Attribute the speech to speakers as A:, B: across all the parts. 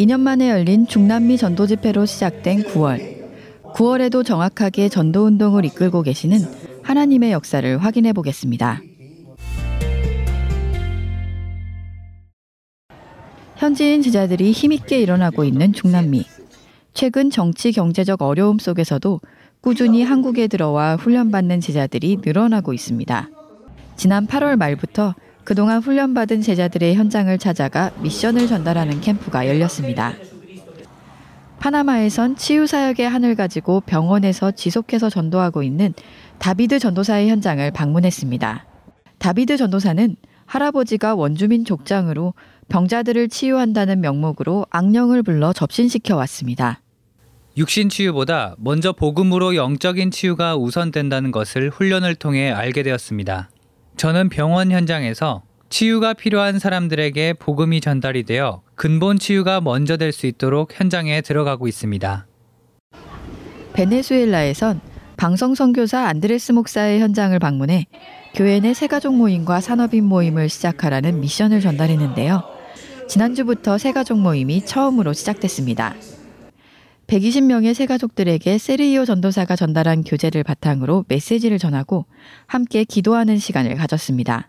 A: 2년 만에 열린 중남미 전도 집회로 시작된 9월. 9월에도 정확하게 전도 운동을 이끌고 계시는 하나님의 역사를 확인해 보겠습니다. 현지인 제자들이 힘있게 일어나고 있는 중남미. 최근 정치 경제적 어려움 속에서도 꾸준히 한국에 들어와 훈련받는 제자들이 늘어나고 있습니다. 지난 8월 말부터 그동안 훈련받은 제자들의 현장을 찾아가 미션을 전달하는 캠프가 열렸습니다. 파나마에선 치유 사역의 한을 가지고 병원에서 지속해서 전도하고 있는 다비드 전도사의 현장을 방문했습니다. 다비드 전도사는 할아버지가 원주민 족장으로 병자들을 치유한다는 명목으로 악령을 불러 접신시켜 왔습니다.
B: 육신 치유보다 먼저 복음으로 영적인 치유가 우선된다는 것을 훈련을 통해 알게 되었습니다. 저는 병원 현장에서 치유가 필요한 사람들에게 복음이 전달이 되어 근본 치유가 먼저 될 수 있도록 현장에 들어가고 있습니다.
A: 베네수엘라에선 방성 선교사 안드레스 목사의 현장을 방문해 교회 내 새가족 모임과 산업인 모임을 시작하라는 미션을 전달했는데요. 지난주부터 새가족 모임이 처음으로 시작됐습니다. 120명의 새가족들에게 세리오 전도사가 전달한 교재를 바탕으로 메시지를 전하고 함께 기도하는 시간을 가졌습니다.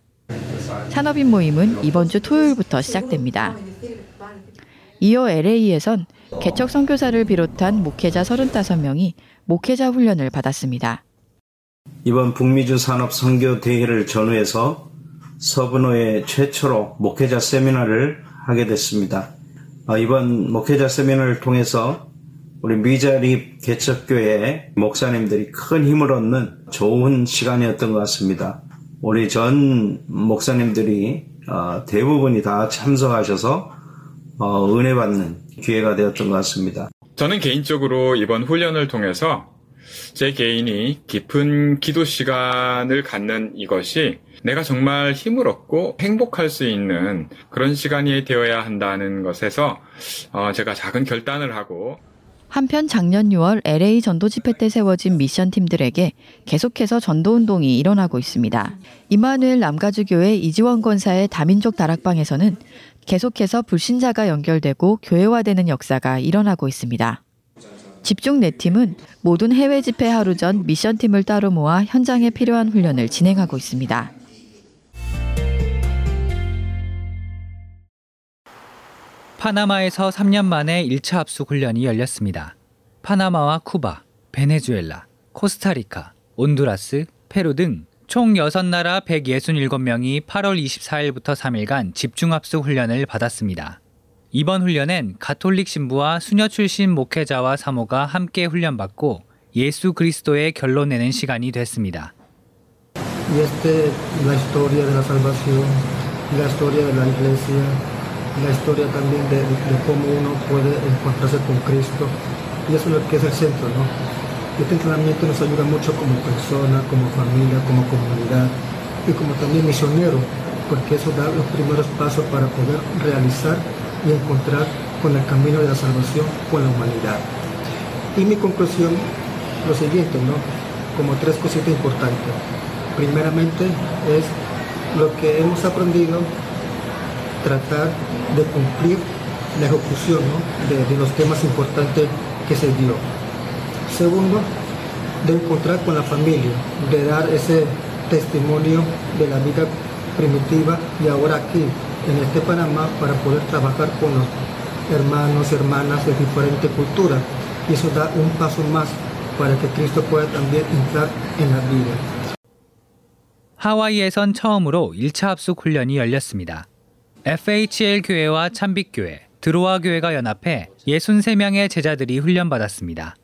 A: 산업인 모임은 이번 주 토요일부터 시작됩니다. 이어 LA에선 개척 선교사를 비롯한 목회자 35명이 목회자 훈련을 받았습니다.
C: 이번 북미주 산업 선교 대회를 전후해서 서브노에 최초로 목회자 세미나를 하게 됐습니다. 어, 이번 목회자 세미나를 통해서 우리 미자립 개척교회 목사님들이 큰 힘을 얻는 좋은 시간이었던 것 같습니다. 우리 전 목사님들이 어, 대부분이 다 참석하셔서 어, 은혜 받는 기회가 되었던 것 같습니다.
D: 저는 개인적으로 이번 훈련을 통해서 제 개인이 깊은 기도 시간을 갖는 이것이 내가 정말 힘을 얻고 행복할 수 있는 그런 시간이 되어야 한다는 것에서 어, 제가 작은 결단을 하고
A: 한편 작년 6월 LA 전도 집회 때 세워진 미션 팀들에게 계속해서 전도 운동이 일어나고 있습니다. 이마누엘 남가주교회 이지원 권사의 다민족 다락방에서는 계속해서 불신자가 연결되고 교회화되는 역사가 일어나고 있습니다. 집중 네 팀은 모든 해외 집회 하루 전 미션 팀을 따로 모아 현장에 필요한 훈련을 진행하고 있습니다.
B: 파나마에서 3년 만에 1차 합숙 훈련이 열렸습니다. 파나마와 쿠바, 베네수엘라, 코스타리카, 온두라스, 페루 등 총 6나라 167명이 8월 24일부터 3일간 집중합숙 훈련을 받았습니다. 이번 훈련엔 가톨릭 신부와 수녀 출신 목회자와 사모가 함께 훈련받고 예수 그리스도의 결론 내는 시간이 됐습니다.
E: La historia también de, de cómo uno puede encontrarse con Cristo. Y eso es lo que es el centro, ¿no? Este entrenamiento nos ayuda mucho como persona, como familia, como comunidad y como también misionero, porque eso da los primeros pasos para poder realizar y encontrar con el camino de la salvación con la humanidad. Y mi conclusión, lo siguiente, ¿no? Como tres cositas importantes. Primeramente es lo que hemos aprendido, tratar de cumplir la ejecución ¿no? de, de los temas importantes que se dio. Segundo, de encontrar con la familia, de dar ese testimonio de la vida primitiva y ahora aquí, en este Panamá, para poder trabajar con los hermanos y hermanas de diferentes culturas. Y eso da un paso más para que Cristo pueda también entrar en la vida.
B: 하와이에선 처음으로 1차 합숙 훈련이 열렸습니다. FHL 교회와 참빛교회, 드로아 교회가 연합해 63명의 제자들이 훈련받았습니다.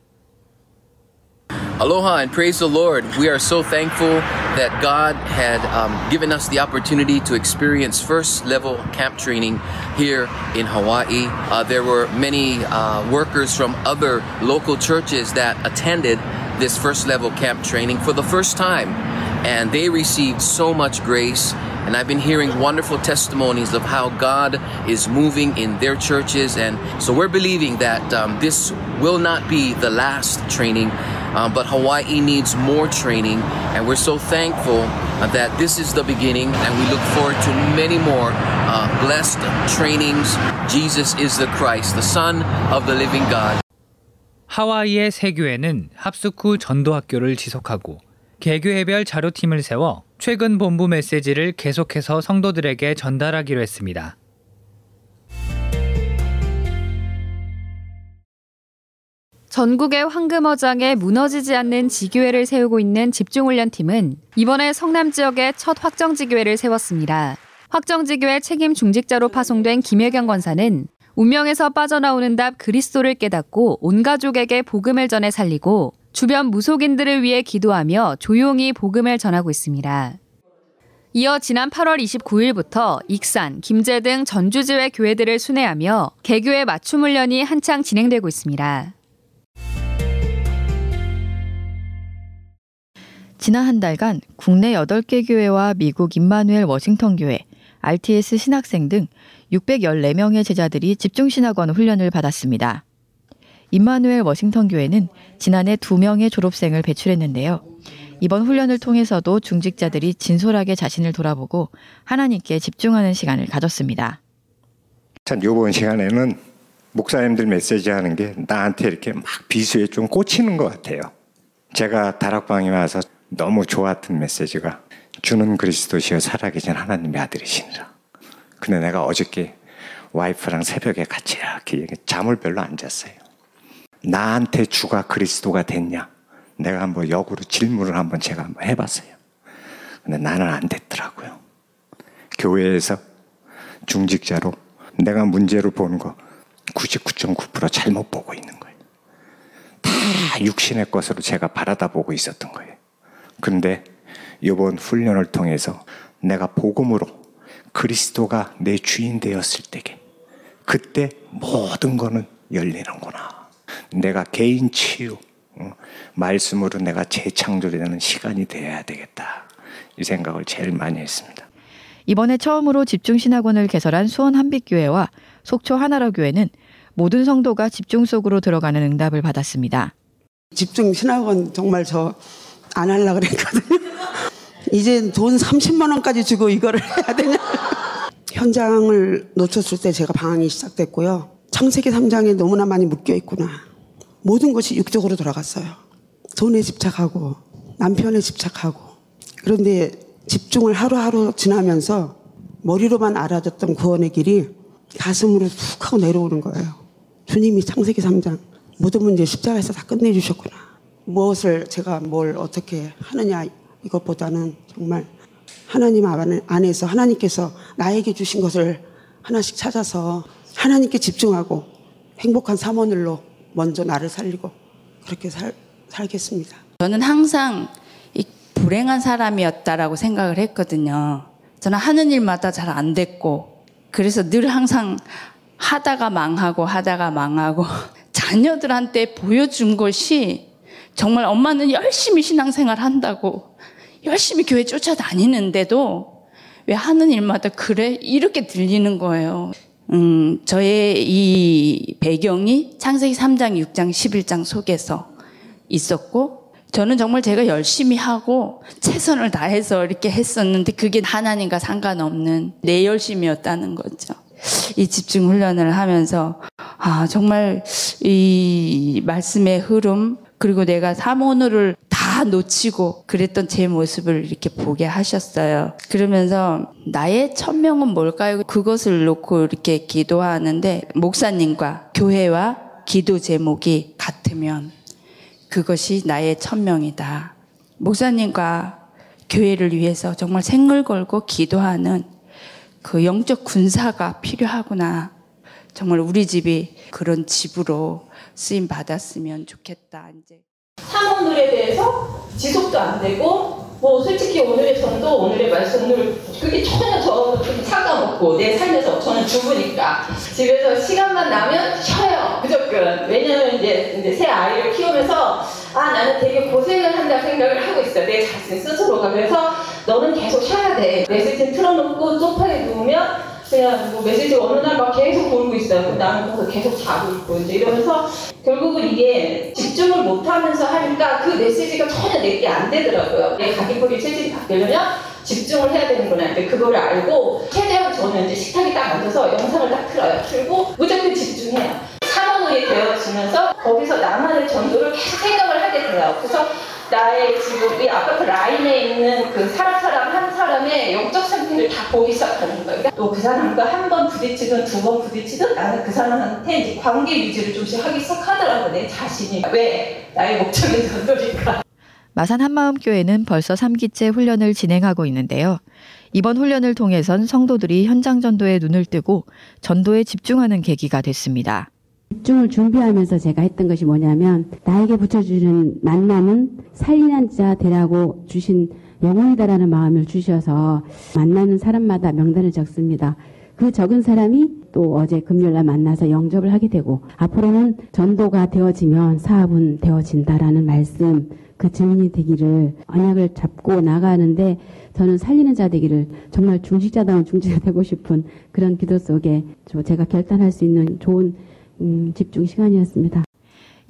F: Aloha and praise the Lord. We are so thankful that God had um, given us the opportunity to experience first level camp training here in Hawaii. Uh, there were many uh, workers from other local churches that attended this first level camp training for the first time, and they received so much grace. And I've been hearing wonderful testimonies of how God is moving in their churches. And so we're believing that um, this will not be the last training uh, but Hawaii needs more training, and we're so thankful uh, that this is the beginning, and we look forward to many more uh, blessed trainings. Jesus is the Christ, the Son of the living God.
B: 하와이의 새 교회는 합숙 후 전도학교를 지속하고 개교회별 자료팀을 세워 최근 본부 메시지를 계속해서 성도들에게 전달하기로 했습니다.
G: 전국의 황금어장에 무너지지 않는 지교회를 세우고 있는 집중훈련팀은 이번에 성남 지역에 첫 확정지교회를 세웠습니다. 확정지교회 책임 중직자로 파송된 김혜경 권사는 운명에서 빠져나오는 답 그리스도를 깨닫고 온 가족에게 복음을 전해 살리고 주변 무속인들을 위해 기도하며 조용히 복음을 전하고 있습니다. 이어 지난 8월 29일부터 익산, 김제 등 전주지회 교회들을 순회하며 개교의 맞춤 훈련이 한창 진행되고 있습니다.
A: 지난 한 달간 국내 8개 교회와 미국 임마누엘 워싱턴 교회, RTS 신학생 등 614명의 제자들이 집중 신학원 훈련을 받았습니다. 임마누엘 워싱턴 교회는 지난해 2명의 졸업생을 배출했는데요. 이번 훈련을 통해서도 중직자들이 진솔하게 자신을 돌아보고 하나님께 집중하는 시간을 가졌습니다.
H: 참 이번 시간에는 목사님들 메시지 하는 게 나한테 이렇게 막 비수에 좀 꽂히는 것 같아요. 제가 다락방에 와서 너무 좋았던 메시지가 주는 그리스도시여 살아계신 하나님의 아들이시니라. 근데 내가 어저께 와이프랑 새벽에 같이 이렇게 잠을 별로 안 잤어요. 나한테 주가 그리스도가 됐냐? 내가 한번 역으로 질문을 한번 제가 한번 해봤어요. 근데 나는 안 됐더라고요. 교회에서 중직자로 내가 문제로 보는 거 99.9% 잘못 보고 있는 거예요. 다 육신의 것으로 제가 바라다 보고 있었던 거예요. 근데 이번 훈련을 통해서 내가 복음으로 그리스도가 내 주인 되었을 때게 그때 모든 거는 열리는구나. 내가 개인 치유, 말씀으로 내가 재창조되는 시간이 되어야 되겠다. 이 생각을 제일 많이 했습니다.
A: 이번에 처음으로 집중신학원을 개설한 수원 한빛교회와 속초 하나로교회는 모든 성도가 집중 속으로 들어가는 응답을 받았습니다.
I: 집중 신학원 정말 저 안 하려 그랬거든요. 이제 돈 30만 원까지 주고 이거를 해야 되냐. 현장을 놓쳤을 때 제가 방황이 시작됐고요. 창세기 3장에 너무나 많이 묶여 있구나. 모든 것이 육적으로 돌아갔어요. 돈에 집착하고 남편에 집착하고 그런데 집중을 하루하루 지나면서 머리로만 알아듣던 구원의 길이 가슴으로 툭 하고 내려오는 거예요. 주님이 창세기 3장 모든 문제 십자가에서 다 끝내주셨구나. 무엇을 제가 뭘 어떻게 하느냐 이것보다는 정말 하나님 안에서 하나님께서 나에게 주신 것을 하나씩 찾아서 하나님께 집중하고 행복한 사모늘로 먼저 나를 살리고 그렇게 살, 살겠습니다.
J: 저는 항상 불행한 사람이었다라고 생각을 했거든요. 저는 하는 일마다 잘 안 됐고 그래서 늘 항상 하다가 망하고 하다가 망하고 자녀들한테 보여준 것이 정말 엄마는 열심히 신앙생활 한다고 열심히 교회 쫓아다니는데도 왜 하는 일마다 그래? 이렇게 들리는 거예요. 음, 저의 이 배경이 창세기 3장, 6장, 11장 속에서 있었고 저는 정말 제가 열심히 하고 최선을 다해서 이렇게 했었는데 그게 하나님과 상관없는 내 열심이었다는 거죠. 이 집중 훈련을 하면서 아 정말 이 말씀의 흐름 그리고 내가 사모노를 다 놓치고 그랬던 제 모습을 이렇게 보게 하셨어요. 그러면서 나의 천명은 뭘까요? 그것을 놓고 이렇게 기도하는데 목사님과 교회와 기도 제목이 같으면 그것이 나의 천명이다. 목사님과 교회를 위해서 정말 생을 걸고 기도하는 그 영적 군사가 필요하구나. 정말 우리 집이 그런 집으로 쓰임 받았으면 좋겠다. 이제
K: 사모들에 대해서 지속도 안 되고 뭐 솔직히 오늘의 전도 오늘의 말씀 오늘 그게 전혀 저 상관없고 내 삶에서 저는 주부니까 집에서 시간만 나면 쉬어요. 무조건. 왜냐면 이제 이제 새 아이를 키우면서 아 나는 되게 고생을 한다 생각을 하고 있어요. 내 자신 스스로가 그래서 너는 계속 쉬어야 돼. 메시지는 틀어놓고 소파에 누우면 그냥 뭐 메시지 어느 날 막 계속 돌고 있어요. 나는 그래서 계속 자고 있고 이제 이러면서 결국은 이게 집중을 못 하면서 하니까 그 메시지가 전혀 내게 안 되더라고요. 내 가기거리 체질이 바뀌려면 집중을 해야 되는구나. 이제 그거를 알고 최대한 저는 이제 식탁에 딱 앉아서 영상을 딱 틀어요. 틀고 무조건 집중해요. 사원이 되어지면서 거기서 나만의 전도를 계속 생각을 하게 돼요. 그래서 나의 지금 이 아파트 라인에 있는 그 사람 사람 한 사람의 영적 상태를 다 보기 시작하는 거예요. 또 그 사람과 한 번 부딪히든 두 번 부딪히든 나는 그 사람한테 이제 관계 유지를 좀씩 하기 시작하더라고 내 자신이 왜 나의 목적이 전도니까.
A: 마산 한마음교회는 벌써 3기째 훈련을 진행하고 있는데요. 이번 훈련을 통해선 성도들이 현장 전도에 눈을 뜨고 전도에 집중하는 계기가 됐습니다.
L: 집중을 준비하면서 제가 했던 것이 뭐냐면 나에게 붙여주는 만남은 살리는 자 되라고 주신 영혼이다라는 마음을 주셔서 만나는 사람마다 명단을 적습니다. 그 적은 사람이 또 어제 금요일날 만나서 영접을 하게 되고 앞으로는 전도가 되어지면 사업은 되어진다라는 말씀 그 증인이 되기를 언약을 잡고 나가는데 저는 살리는 자 되기를 정말 중직자다운 중직자 되고 싶은 그런 기도 속에 제가 결단할 수 있는 좋은 음, 집중 시간이었습니다.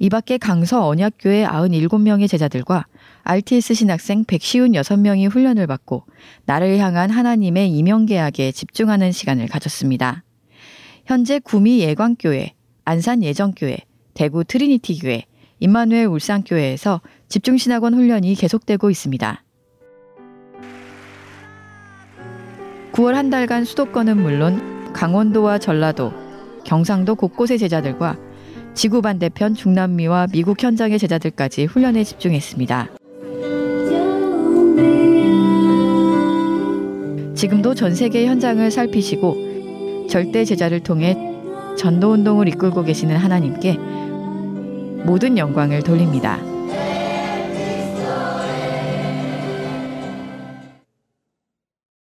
A: 이 밖에 강서 언약교회 97명의 제자들과 RTS 신학생 156명이 훈련을 받고 나를 향한 하나님의 이명계약에 집중하는 시간을 가졌습니다. 현재 구미 예광교회, 안산 예정교회, 대구 트리니티교회, 임마누엘 울산교회에서 집중신학원 훈련이 계속되고 있습니다. 9월 한 달간 수도권은 물론 강원도와 전라도, 경상도 곳곳의 제자들과 지구 반대편 중남미와 미국 현장의 제자들까지 훈련에 집중했습니다. 지금도 전 세계 현장을 살피시고 절대 제자를 통해 전도 운동을 이끌고 계시는 하나님께 모든 영광을 돌립니다.